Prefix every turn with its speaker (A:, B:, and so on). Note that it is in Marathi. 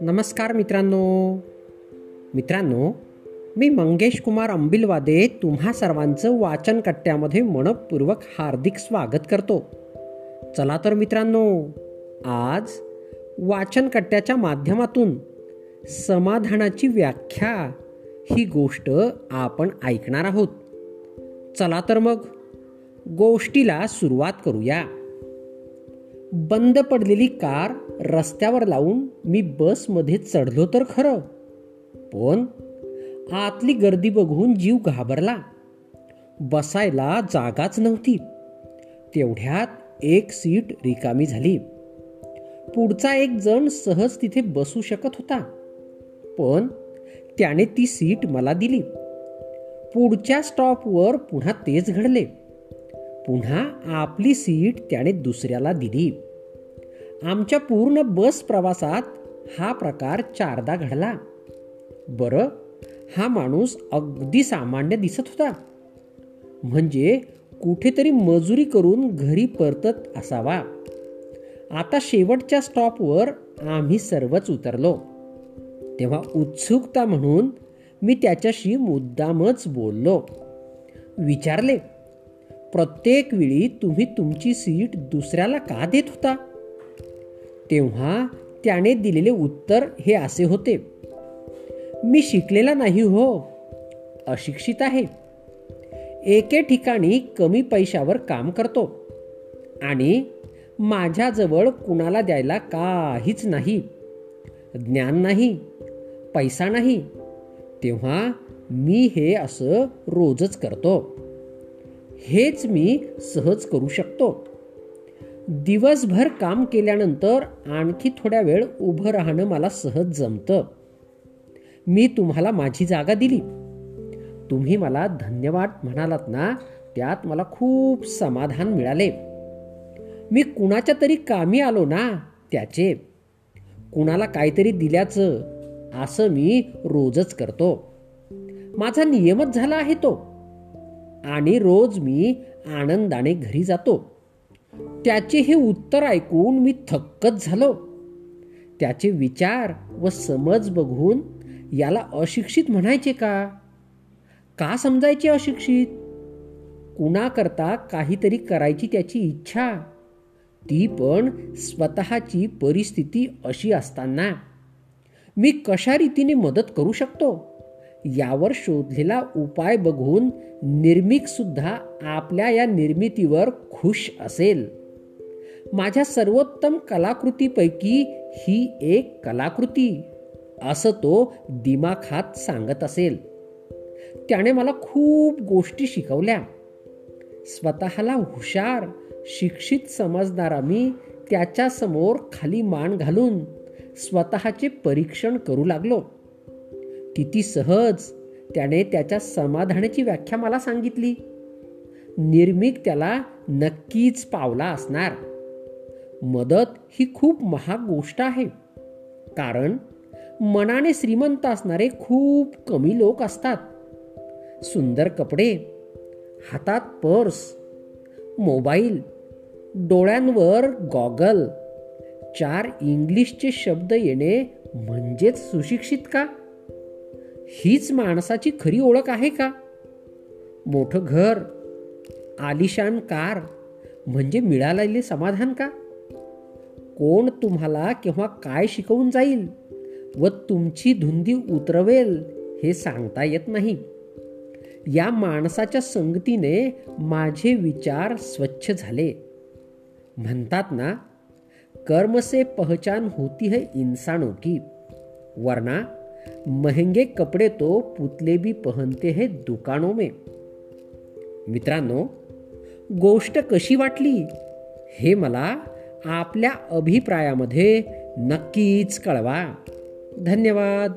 A: नमस्कार मित्रांनो. मित्रांनो मी मंगेश कुमार अंबिलवादे तुम्हा सर्वांचं वाचन कट्ट्यामध्ये मनपूर्वक हार्दिक स्वागत करतो. चला तर मित्रांनो आज वाचन कट्ट्याच्या माध्यमातून समाधानाची व्याख्या ही गोष्ट आपण ऐकणार आहोत. चला तर मग गोष्टीला सुरुवात करूया. बंद पडलेली कार रस्त्यावर लावून मी बसमध्ये चढलो तर खरं. पण आतली गर्दी बघून जीव घाबरला. बसायला जागाच नव्हती. तेवढ्यात एक सीट रिकामी झाली. पुढचा एक जण सहज तिथे बसू शकत होता. पण त्याने ती सीट मला दिली. पुढच्या स्टॉपवर पुन्हा तेच घडले. पुन्हा आपली सीट त्याने दुसऱ्याला दिली. आमच्या पूर्ण बस प्रवासात हा प्रकार चारदा घडला. बरं हा माणूस अगदी सामान्य दिसत होता. म्हणजे कुठेतरी मजुरी करून घरी परतत असावा. आता शेवटच्या स्टॉपवर आम्ही सर्वच उतरलो. तेव्हा उत्सुकता म्हणून मी त्याच्याशी मुद्दामच बोललो. विचारले प्रत्येक वेळी तुम्ही तुमची सीट दुसऱ्याला का देत होता? तेव्हा त्याने दिलेले उत्तर हे असे होते. मी शिकलेला नाही हो. अशिक्षित आहे. एके ठिकाणी कमी पैशावर काम करतो. आणि माझ्याजवळ कुणाला द्यायला काहीच नाही. ज्ञान नाही. पैसा नाही. तेव्हा मी हे असं रोजच करतो. हेच मी सहज करू शकतो. दिवसभर काम केल्यानंतर आणखी थोड्या वेळ उभं राहणं मला सहज जमतं. मी तुम्हाला माझी जागा दिली. तुम्ही मला धन्यवाद म्हणालात ना त्यात मला खूप समाधान मिळाले. मी कुणाच्या तरी कामी आलो ना त्याचे. कुणाला काहीतरी दिल्याचं असं मी रोजच करतो. माझा नियमच झाला आहे तो. आणि रोज मी आनंदाने घरी जातो. त्याचे हे उत्तर ऐकून मी थक्कच झालो. त्याचे विचार व समज बघून याला अशिक्षित म्हणायचे का? का समजायचे अशिक्षित? कुणाकरता काहीतरी करायची त्याची इच्छा? ती पण स्वतःची परिस्थिती अशी असताना. मी कशा रीतीने मदत करू शकतो? यावर शोधलेला उपाय बघून निर्मिक सुद्धा आपल्या या निर्मितीवर खुश असेल. माझ्या सर्वोत्तम कलाकृतीपैकी ही एक कलाकृती असं तो दिमाखात सांगत असेल. त्याने मला खूप गोष्टी शिकवल्या. स्वतःला हुशार शिक्षित समजणारा मी त्याच्यासमोर खाली मान घालून स्वतःचे परीक्षण करू लागलो. किती सहज त्याने त्याच्या समाधानाची व्याख्या मला सांगितली. निर्मिक त्याला नक्कीच पावला असणार. मदत ही खूप महाग गोष्ट आहे. कारण मनाने श्रीमंत असणारे खूप कमी लोक असतात. सुंदर कपडे हातात पर्स मोबाईल डोळ्यांवर गॉगल चार इंग्लिशचे शब्द येणे म्हणजेच सुशिक्षित का? हीच माणसाची खरी ओळख आहे का? मोठं घर आलिशान कार म्हणजे मिळालेले समाधान का? कोण तुम्हाला केव्हा काय शिकवून जाईल व तुमची धुंदी उतरवेल हे सांगता येत नाही. या माणसाच्या संगतीने माझे विचार स्वच्छ झाले. म्हणतात ना कर्म से पहचान होती है इंसानों की. वरना महंगे कपडे तो पुतले भी पहनते हैं दुकानों में। मित्रांनो गोष्ट कशी वाटली? हे मला आपल्या अभिप्रायामध्ये नक्कीच कळवा। धन्यवाद।